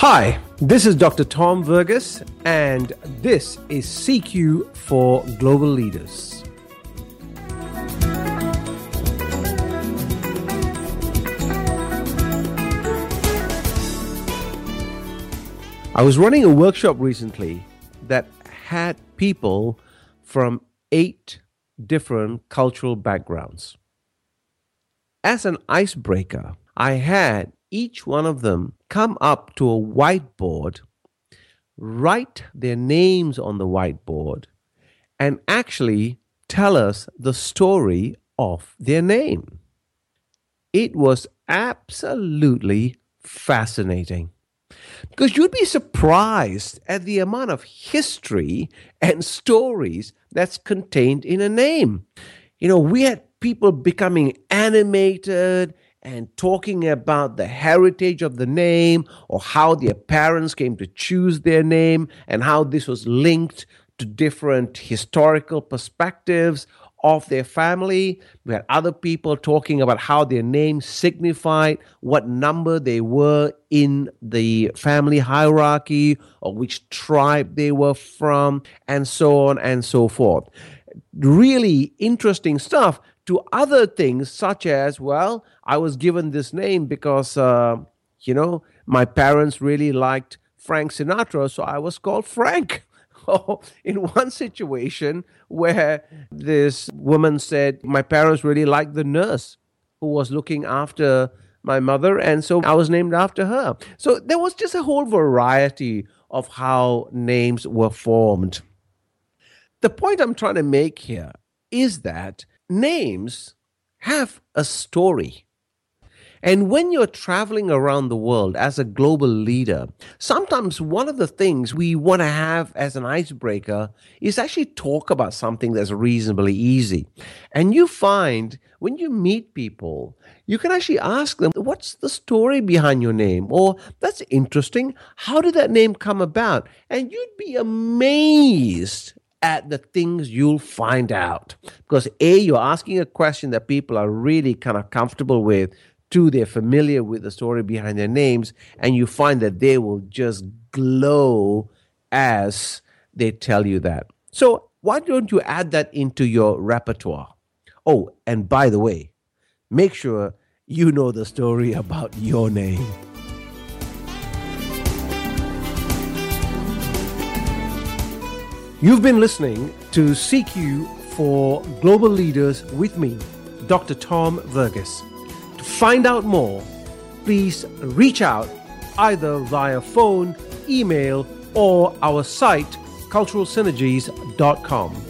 Hi, this is Dr. Tom Verghese, and this is CQ for Global Leaders. I was running a workshop recently that had people from eight different cultural backgrounds. As an icebreaker, I had each one of them come up to a whiteboard, write their names on the whiteboard, and actually tell us the story of their name. It was absolutely fascinating. Because you'd be surprised at the amount of history and stories that's contained in a name. You know, we had people becoming animated and talking about the heritage of the name or how their parents came to choose their name and how this was linked to different historical perspectives of their family. We had other people talking about how their name signified what number they were in the family hierarchy or which tribe they were from, and so on and so forth. Really interesting stuff to other things, such as, well, I was given this name because, uh, you know, my parents really liked Frank Sinatra, so I was called Frank. in one situation where this woman said, My parents really liked the nurse who was looking after my mother, and so I was named after her. So there was just a whole variety of how names were formed. The point I'm trying to make here is that names have a story. And when you're traveling around the world as a global leader, sometimes one of the things we want to have as an icebreaker is actually talk about something that's reasonably easy. And you find when you meet people, you can actually ask them, What's the story behind your name? Or that's interesting. How did that name come about? And you'd be amazed at the things you'll find out. Because A, you're asking a question that people are really kind of comfortable with. Two, they're familiar with the story behind their names, and you find that they will just glow as they tell you that. So, why don't you add that into your repertoire? Oh, and by the way, make sure you know the story about your name. You've been listening to CQ for Global Leaders with me, Dr. Tom Verghese. To find out more, please reach out either via phone, email, or our site, culturalsynergies.com.